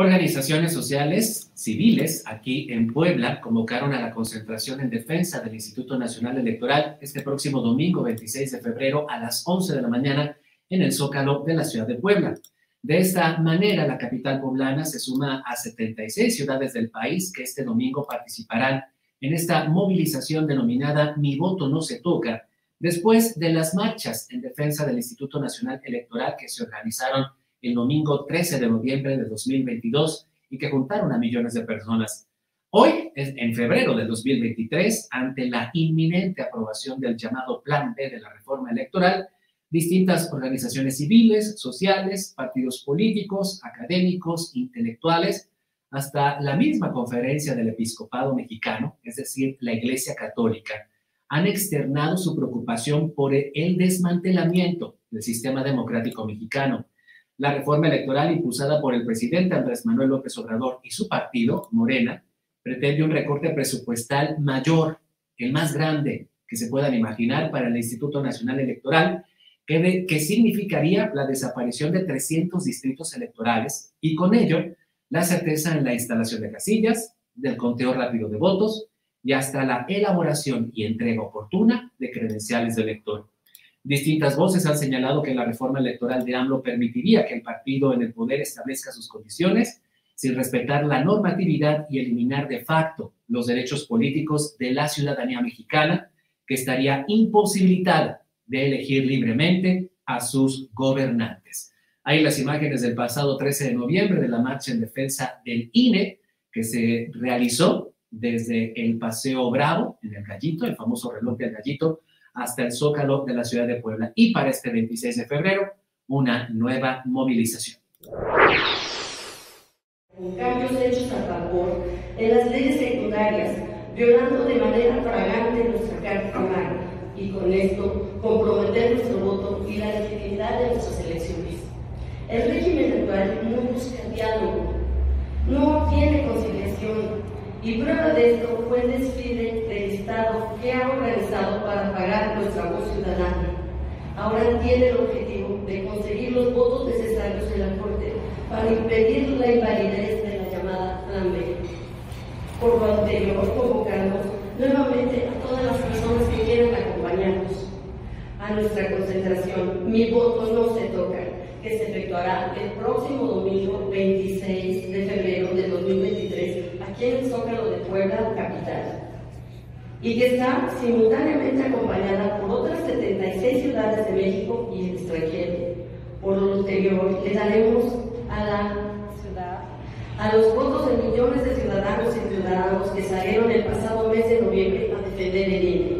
Organizaciones sociales civiles aquí en Puebla convocaron a la concentración en defensa del Instituto Nacional Electoral este próximo domingo 26 de febrero a las 11 de la mañana en el Zócalo de la ciudad de Puebla. De esta manera, la capital poblana se suma a 76 ciudades del país que este domingo participarán en esta movilización denominada Mi voto no se toca, después de las marchas en defensa del Instituto Nacional Electoral que se organizaron el domingo 13 de noviembre de 2022 y que juntaron a millones de personas. Hoy, en febrero de 2023, ante la inminente aprobación del llamado Plan B de la reforma electoral, distintas organizaciones civiles, sociales, partidos políticos, académicos, intelectuales, hasta la misma conferencia del episcopado mexicano, es decir, la Iglesia Católica, han externado su preocupación por el desmantelamiento del sistema democrático mexicano la reforma electoral impulsada por el presidente Andrés Manuel López Obrador y su partido, Morena, pretende un recorte presupuestal mayor, el más grande que se puedan imaginar para el Instituto Nacional Electoral, que, que significaría la desaparición de 300 distritos electorales y con ello la certeza en la instalación de casillas, del conteo rápido de votos y hasta la elaboración y entrega oportuna de credenciales de elector. Distintas voces han señalado que la reforma electoral de AMLO permitiría que el partido en el poder establezca sus condiciones sin respetar la normatividad y eliminar de facto los derechos políticos de la ciudadanía mexicana, que estaría imposibilitada de elegir libremente a sus gobernantes. Hay las imágenes del pasado 13 de noviembre de la marcha en defensa del INE que se realizó desde el Paseo Bravo, en el Gallito, el famoso reloj del Gallito, hasta el Zócalo de la ciudad de Puebla. Y para este 26 de febrero, una nueva movilización. Cambios hechos a favor en las leyes secundarias, violando de manera fragante nuestra Carta Magna y con esto comprometer nuestro voto y la legitimidad de nuestras elecciones. El régimen actual no busca diálogo, no tiene conciliación y prueba de esto fue el desfile del Estado que ha organizado para pagar nuestra voz ciudadana. Ahora tiene el objetivo de conseguir los votos necesarios en la Corte para impedir la invalidez de la llamada Plan B. Por lo anterior, convocamos nuevamente a todas las personas que quieran acompañarnos a nuestra concentración. Mi voto no se toca, que se efectuará el próximo domingo 26 de febrero de 2023 aquí en el Zócalo de Puebla, capital, y que está simultáneamente acompañada por otras 76 ciudades de México y el extranjero. Por lo anterior, le daremos a la ciudad, a los votos de millones de ciudadanos y ciudadanos que salieron el pasado mes de noviembre a defender el INE.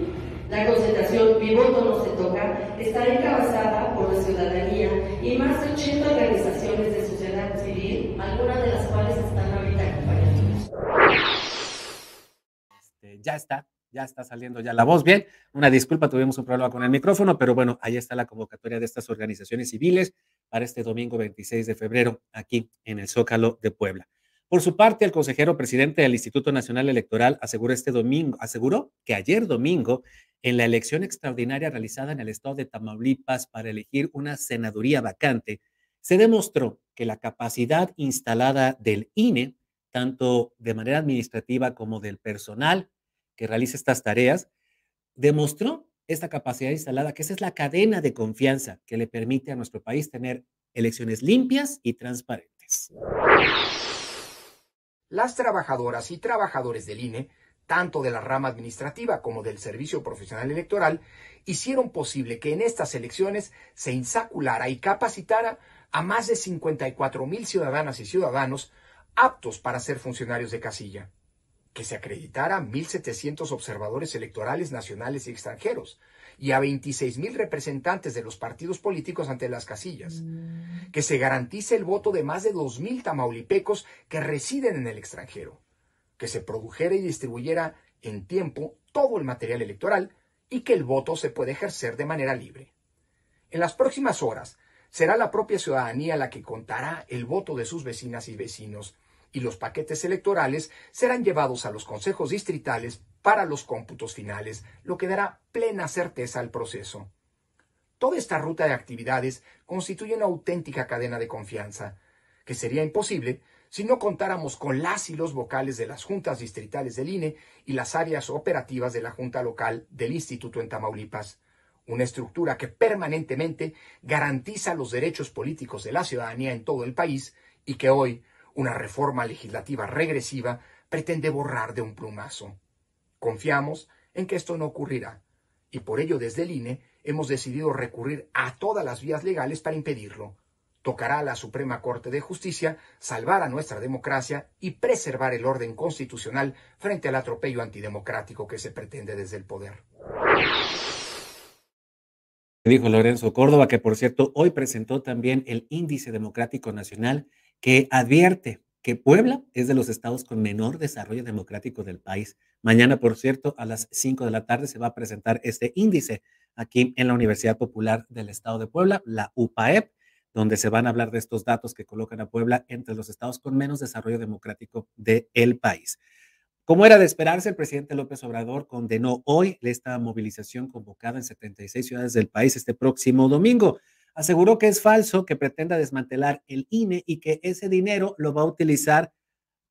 La concentración Mi voto no se toca está encabezada por la ciudadanía y más de 80 organizaciones de sociedad civil, algunas de las cuales están ahorita este, ya está, ya está saliendo ya la voz bien. Una disculpa, tuvimos un problema con el micrófono, pero bueno, ahí está la convocatoria de estas organizaciones civiles para este domingo 26 de febrero aquí en el Zócalo de Puebla. Por su parte, el consejero presidente del Instituto Nacional Electoral aseguró este domingo, aseguró que ayer domingo, en la elección extraordinaria realizada en el estado de Tamaulipas para elegir una senaduría vacante, se demostró que la capacidad instalada del INE tanto de manera administrativa como del personal que realiza estas tareas, demostró esta capacidad instalada, que esa es la cadena de confianza que le permite a nuestro país tener elecciones limpias y transparentes. Las trabajadoras y trabajadores del INE, tanto de la rama administrativa como del Servicio Profesional Electoral, hicieron posible que en estas elecciones se insaculara y capacitara a más de 54 mil ciudadanas y ciudadanos aptos para ser funcionarios de casilla, que se acreditara a 1.700 observadores electorales nacionales y extranjeros y a 26.000 representantes de los partidos políticos ante las casillas, mm. que se garantice el voto de más de 2.000 tamaulipecos que residen en el extranjero, que se produjera y distribuyera en tiempo todo el material electoral y que el voto se pueda ejercer de manera libre. En las próximas horas será la propia ciudadanía la que contará el voto de sus vecinas y vecinos y los paquetes electorales serán llevados a los consejos distritales para los cómputos finales, lo que dará plena certeza al proceso. Toda esta ruta de actividades constituye una auténtica cadena de confianza, que sería imposible si no contáramos con las y los vocales de las juntas distritales del INE y las áreas operativas de la Junta Local del Instituto en Tamaulipas, una estructura que permanentemente garantiza los derechos políticos de la ciudadanía en todo el país y que hoy una reforma legislativa regresiva pretende borrar de un plumazo. Confiamos en que esto no ocurrirá y por ello desde el INE hemos decidido recurrir a todas las vías legales para impedirlo. Tocará a la Suprema Corte de Justicia salvar a nuestra democracia y preservar el orden constitucional frente al atropello antidemocrático que se pretende desde el poder. Dijo Lorenzo Córdoba, que por cierto hoy presentó también el Índice Democrático Nacional que advierte que Puebla es de los estados con menor desarrollo democrático del país. Mañana, por cierto, a las 5 de la tarde se va a presentar este índice aquí en la Universidad Popular del Estado de Puebla, la UPAEP, donde se van a hablar de estos datos que colocan a Puebla entre los estados con menos desarrollo democrático del país. Como era de esperarse, el presidente López Obrador condenó hoy esta movilización convocada en 76 ciudades del país este próximo domingo aseguró que es falso que pretenda desmantelar el INE y que ese dinero lo va a utilizar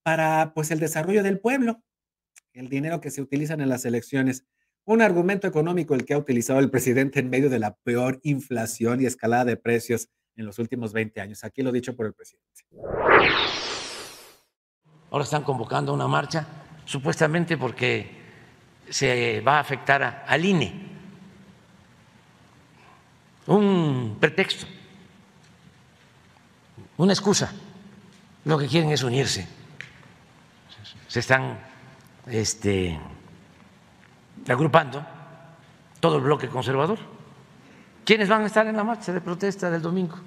para pues el desarrollo del pueblo, el dinero que se utiliza en las elecciones. Un argumento económico el que ha utilizado el presidente en medio de la peor inflación y escalada de precios en los últimos 20 años. Aquí lo dicho por el presidente. Ahora están convocando una marcha, supuestamente porque se va a afectar al INE un pretexto, una excusa. Lo que quieren es unirse. Se están este, agrupando todo el bloque conservador. ¿Quiénes van a estar en la marcha de protesta del domingo?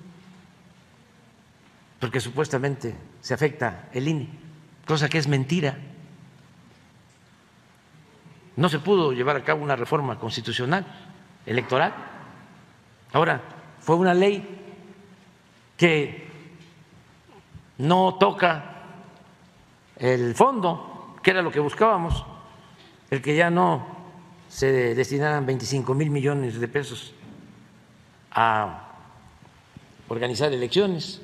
Porque supuestamente se afecta el INE, cosa que es mentira. No se pudo llevar a cabo una reforma constitucional electoral Ahora, fue una ley que no toca el fondo, que era lo que buscábamos, el que ya no se destinaran 25 mil millones de pesos a organizar elecciones,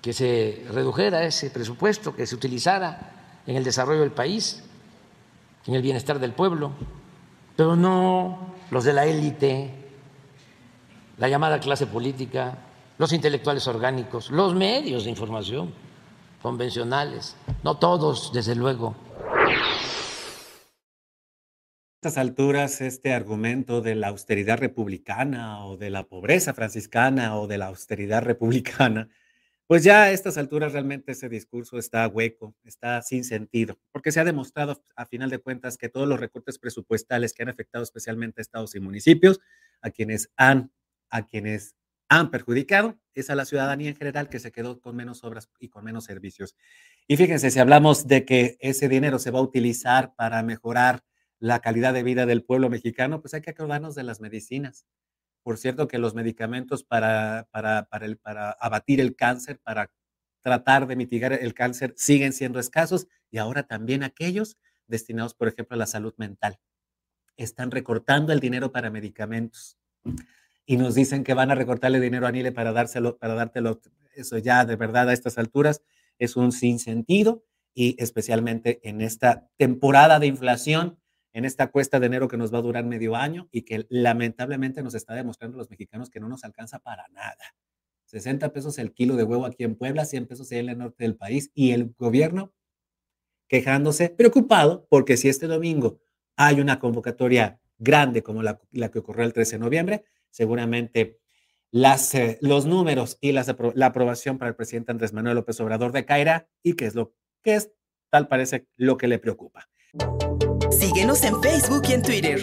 que se redujera ese presupuesto, que se utilizara en el desarrollo del país, en el bienestar del pueblo, pero no los de la élite, la llamada clase política, los intelectuales orgánicos, los medios de información convencionales, no todos, desde luego. A estas alturas, este argumento de la austeridad republicana o de la pobreza franciscana o de la austeridad republicana, pues ya a estas alturas realmente ese discurso está hueco, está sin sentido, porque se ha demostrado a final de cuentas que todos los recortes presupuestales que han afectado especialmente a estados y municipios, a quienes han a quienes han perjudicado es a la ciudadanía en general que se quedó con menos obras y con menos servicios. Y fíjense, si hablamos de que ese dinero se va a utilizar para mejorar la calidad de vida del pueblo mexicano, pues hay que acordarnos de las medicinas. Por cierto, que los medicamentos para, para, para, el, para abatir el cáncer, para tratar de mitigar el cáncer, siguen siendo escasos y ahora también aquellos destinados, por ejemplo, a la salud mental. Están recortando el dinero para medicamentos y nos dicen que van a recortarle dinero a Nile para dárselo, para dártelo, eso ya de verdad a estas alturas es un sinsentido y especialmente en esta temporada de inflación, en esta cuesta de enero que nos va a durar medio año y que lamentablemente nos está demostrando los mexicanos que no nos alcanza para nada. 60 pesos el kilo de huevo aquí en Puebla, 100 pesos en el norte del país y el gobierno quejándose, preocupado, porque si este domingo hay una convocatoria grande como la, la que ocurrió el 13 de noviembre, seguramente eh, los números y la aprobación para el presidente Andrés Manuel López Obrador decaerá y qué es lo que es, tal parece, lo que le preocupa. Síguenos en Facebook y en Twitter.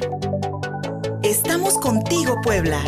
Estamos contigo, Puebla.